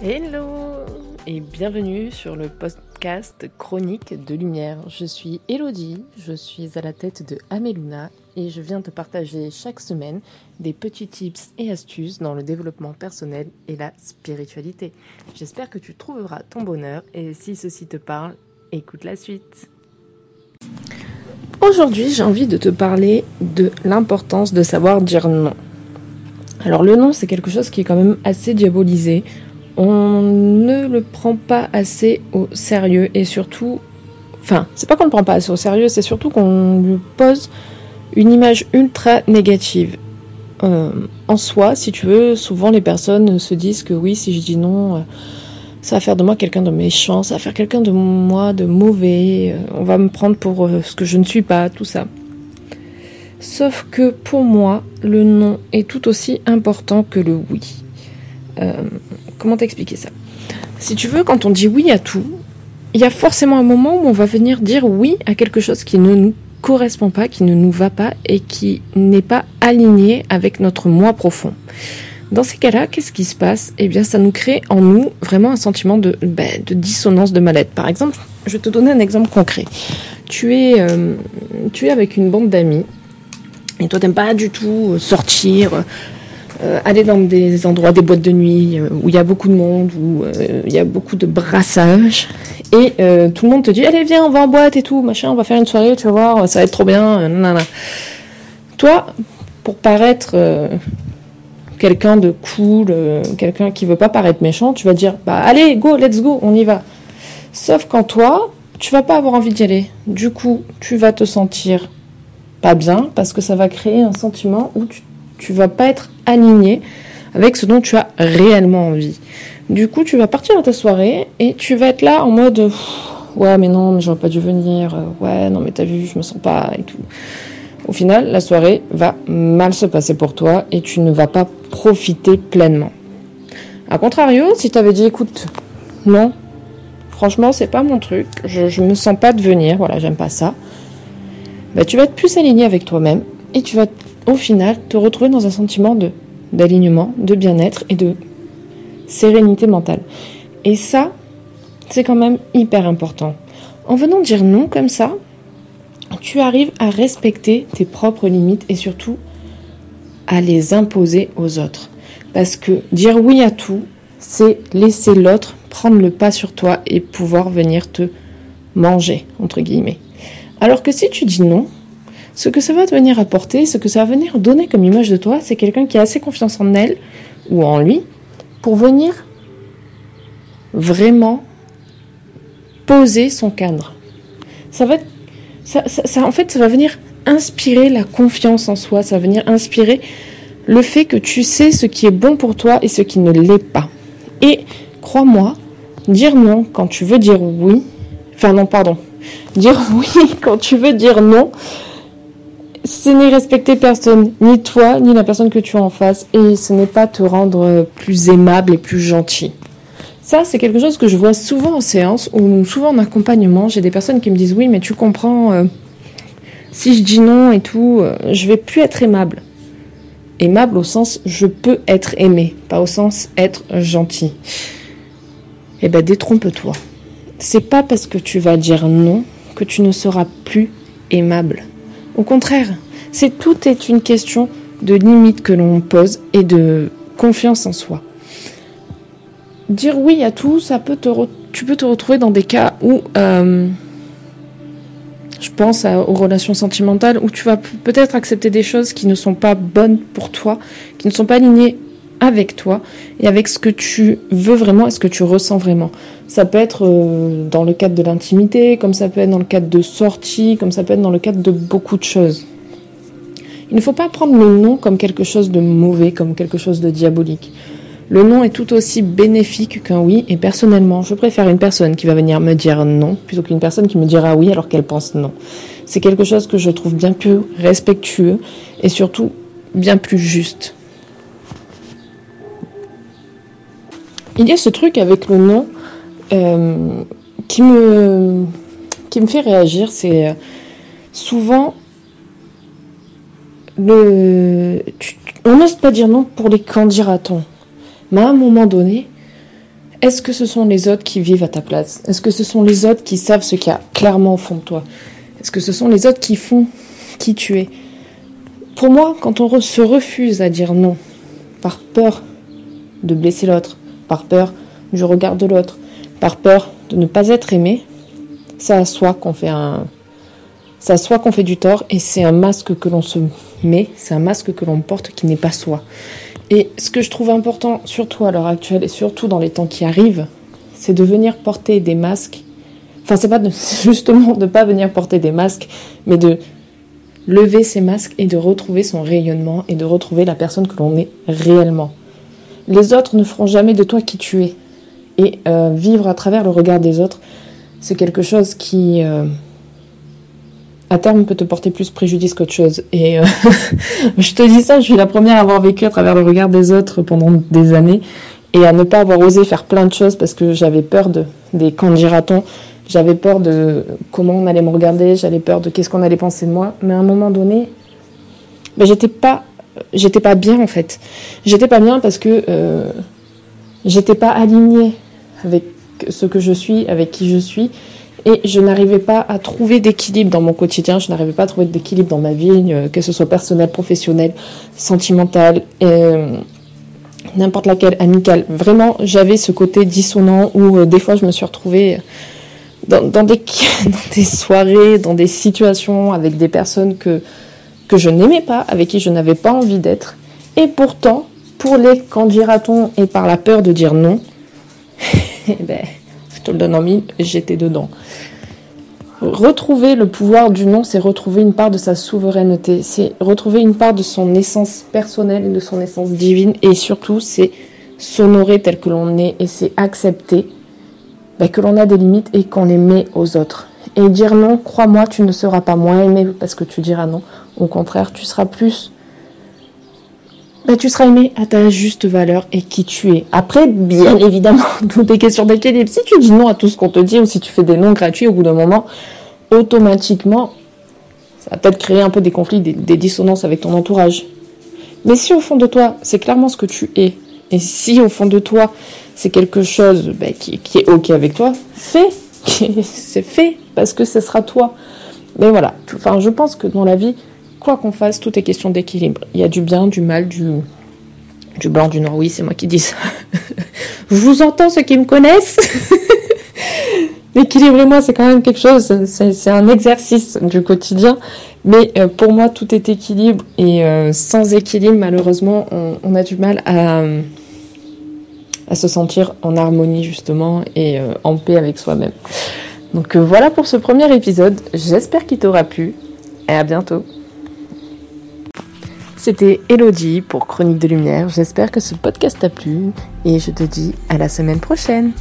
Hello et bienvenue sur le podcast Chronique de Lumière. Je suis Elodie, je suis à la tête de Ameluna et je viens te partager chaque semaine des petits tips et astuces dans le développement personnel et la spiritualité. J'espère que tu trouveras ton bonheur et si ceci te parle, écoute la suite. Aujourd'hui, j'ai envie de te parler de l'importance de savoir dire non. Alors le non, c'est quelque chose qui est quand même assez diabolisé on ne le prend pas assez au sérieux et surtout, enfin, c'est pas qu'on le prend pas assez au sérieux, c'est surtout qu'on lui pose une image ultra négative. Euh, en soi, si tu veux, souvent les personnes se disent que oui, si je dis non, euh, ça va faire de moi quelqu'un de méchant, ça va faire quelqu'un de moi de mauvais, euh, on va me prendre pour ce que je ne suis pas, tout ça. Sauf que pour moi, le non est tout aussi important que le oui. Comment t'expliquer ça? Si tu veux, quand on dit oui à tout, il y a forcément un moment où on va venir dire oui à quelque chose qui ne nous correspond pas, qui ne nous va pas et qui n'est pas aligné avec notre moi profond. Dans ces cas-là, qu'est-ce qui se passe? Eh bien, ça nous crée en nous vraiment un sentiment de, ben, de dissonance, de mal-être. Par exemple, je vais te donner un exemple concret. Tu es, euh, tu es avec une bande d'amis et toi, t'aimes pas du tout sortir, euh, aller dans des endroits, des boîtes de nuit euh, où il y a beaucoup de monde, où euh, il y a beaucoup de brassage. Et tout le monde te dit, allez viens, on va en boîte et tout, machin, on va faire une soirée, tu vas voir, ça va être trop bien. Toi, pour paraître quelqu'un de cool, quelqu'un qui veut pas paraître méchant, tu vas dire, bah allez, go, let's go, on y va. Sauf qu'en toi, tu vas pas avoir envie d'y aller. Du coup, tu vas te sentir pas bien parce que ça va créer un sentiment où tu tu vas pas être aligné avec ce dont tu as réellement envie. Du coup, tu vas partir dans ta soirée et tu vas être là en mode ouais, mais non, mais j'aurais pas dû venir. Ouais, non, mais t'as vu, je me sens pas et tout. Au final, la soirée va mal se passer pour toi et tu ne vas pas profiter pleinement. A contrario, si tu avais dit écoute, non, franchement, c'est pas mon truc, je, je me sens pas de venir, voilà, j'aime pas ça. Bah, tu vas être plus aligné avec toi-même et tu vas au final te retrouver dans un sentiment de d'alignement, de bien-être et de sérénité mentale. Et ça, c'est quand même hyper important. En venant dire non comme ça, tu arrives à respecter tes propres limites et surtout à les imposer aux autres. Parce que dire oui à tout, c'est laisser l'autre prendre le pas sur toi et pouvoir venir te manger, entre guillemets. Alors que si tu dis non, ce que ça va te venir apporter, ce que ça va venir donner comme image de toi, c'est quelqu'un qui a assez confiance en elle ou en lui pour venir vraiment poser son cadre. Ça va, ça, en fait, ça va venir inspirer la confiance en soi, ça va venir inspirer le fait que tu sais ce qui est bon pour toi et ce qui ne l'est pas. Et crois-moi, dire non quand tu veux dire oui, enfin non, pardon, dire oui quand tu veux dire non, ce n'est respecter personne, ni toi, ni la personne que tu as en face, et ce n'est pas te rendre plus aimable et plus gentil. Ça, c'est quelque chose que je vois souvent en séance ou souvent en accompagnement. J'ai des personnes qui me disent oui, mais tu comprends, euh, si je dis non et tout, euh, je vais plus être aimable. Aimable au sens je peux être aimé, pas au sens être gentil. Eh ben, détrompe-toi. C'est pas parce que tu vas dire non que tu ne seras plus aimable. Au contraire, c'est tout est une question de limite que l'on pose et de confiance en soi. Dire oui à tout, ça peut te tu peux te retrouver dans des cas où euh, je pense aux relations sentimentales où tu vas peut-être accepter des choses qui ne sont pas bonnes pour toi, qui ne sont pas alignées avec toi et avec ce que tu veux vraiment et ce que tu ressens vraiment. Ça peut être euh, dans le cadre de l'intimité, comme ça peut être dans le cadre de sorties, comme ça peut être dans le cadre de beaucoup de choses. Il ne faut pas prendre le non comme quelque chose de mauvais, comme quelque chose de diabolique. Le non est tout aussi bénéfique qu'un oui, et personnellement, je préfère une personne qui va venir me dire non plutôt qu'une personne qui me dira oui alors qu'elle pense non. C'est quelque chose que je trouve bien plus respectueux et surtout bien plus juste. Il y a ce truc avec le nom euh, qui, me, fait réagir, c'est euh, souvent le, on n'ose pas dire non pour les quand Mais à un moment donné, Est-ce que ce sont les autres qui vivent à ta place? Est-ce que ce sont les autres qui savent ce qu'il y a clairement au fond de toi? Est-ce que ce sont les autres qui font qui tu es? Pour moi, quand on se refuse à dire non, par peur de blesser l'autre, par peur du regard de l'autre, par peur de ne pas être aimé, c'est à soi qu'on fait un, c'est à soi qu'on fait du tort et c'est un masque que l'on se met, c'est un masque que l'on porte qui n'est pas soi. Et ce que je trouve important, surtout à l'heure actuelle et surtout dans les temps qui arrivent, c'est de venir porter des masques. Enfin, c'est pas justement de pas venir porter des masques, mais de lever ces masques et de retrouver son rayonnement et de retrouver la personne que l'on est réellement. Les autres ne feront jamais de toi qui tu es. Et euh, vivre à travers le regard des autres, c'est quelque chose qui, euh, à terme, peut te porter plus préjudice qu'autre chose. Et euh, je te dis ça, je suis la première à avoir vécu à travers le regard des autres pendant des années et à ne pas avoir osé faire plein de choses parce que j'avais peur de des candidatons, j'avais peur de comment on allait me regarder, j'avais peur de qu'est-ce qu'on allait penser de moi. Mais à un moment donné, ben, j'étais pas, j'étais pas bien en fait. J'étais pas bien parce que euh, j'étais pas alignée avec ce que je suis, avec qui je suis. Et je n'arrivais pas à trouver d'équilibre dans mon quotidien, je n'arrivais pas à trouver d'équilibre dans ma vie, euh, que ce soit personnel, professionnel, sentimental, euh, n'importe laquelle, amicale. Vraiment, j'avais ce côté dissonant où des fois je me suis retrouvée dans des soirées, dans des situations avec des personnes que, que je n'aimais pas, avec qui je n'avais pas envie d'être. Et pourtant, pour les candidatons et par la peur de dire non, eh ben, je te le donne en mille, j'étais dedans. Retrouver le pouvoir du non, c'est retrouver une part de sa souveraineté, c'est retrouver une part de son essence personnelle et de son essence divine, et surtout, c'est s'honorer tel que l'on est, et c'est accepter bah, que l'on a des limites et qu'on les met aux autres. Et dire non, crois-moi, tu ne seras pas moins aimé parce que tu diras non. Au contraire, tu seras plus bah, tu seras aimé à ta juste valeur et qui tu es. Après, bien évidemment, toutes les questions d'équilibre. Si tu dis non à tout ce qu'on te dit ou si tu fais des noms gratuits au bout d'un moment, automatiquement, ça va peut-être créer un peu des conflits, des, dissonances avec ton entourage. Mais si au fond de toi, c'est clairement ce que tu es, et si au fond de toi, c'est quelque chose bah, qui, est OK avec toi, fais. c'est fait, parce que ce sera toi. Mais voilà, enfin, je pense que dans la vie, quoi qu'on fasse, tout est question d'équilibre. Il y a du bien, du mal, du, du blanc, du noir. Oui, c'est moi qui dis ça. Je vous entends ceux qui me connaissent. L'équilibre c'est quand même quelque chose, c'est un exercice du quotidien. Mais euh, pour moi, tout est équilibre. Et euh, sans équilibre, malheureusement, on, a du mal à, à, se sentir en harmonie, justement, et euh, en paix avec soi-même. Donc voilà pour ce premier épisode. J'espère qu'il t'aura plu. Et à bientôt. C'était Elodie pour Chronique de Lumière. J'espère que ce podcast t'a plu et je te dis à la semaine prochaine.